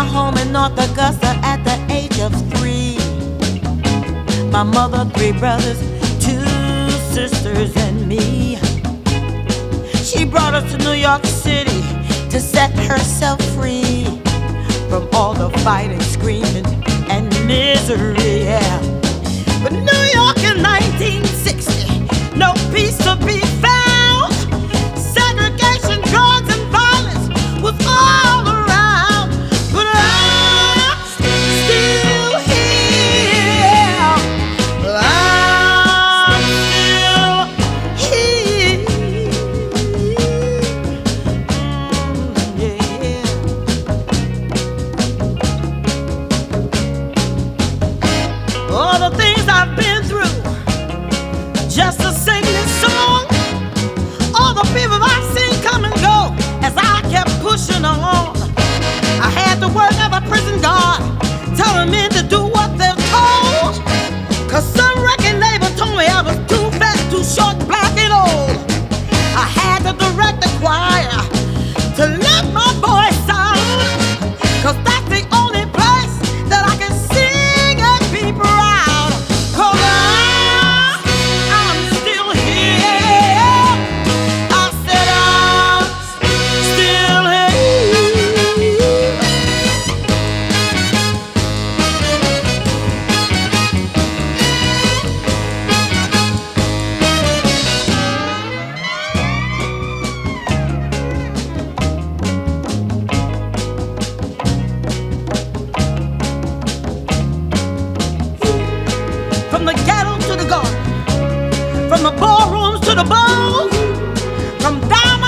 my home in North Augusta at the age of three. My mother, three brothers, two sisters, and me. She brought us to New York City to set herself free from all the fighting, screaming, and misery. from the ballrooms to the ball, from down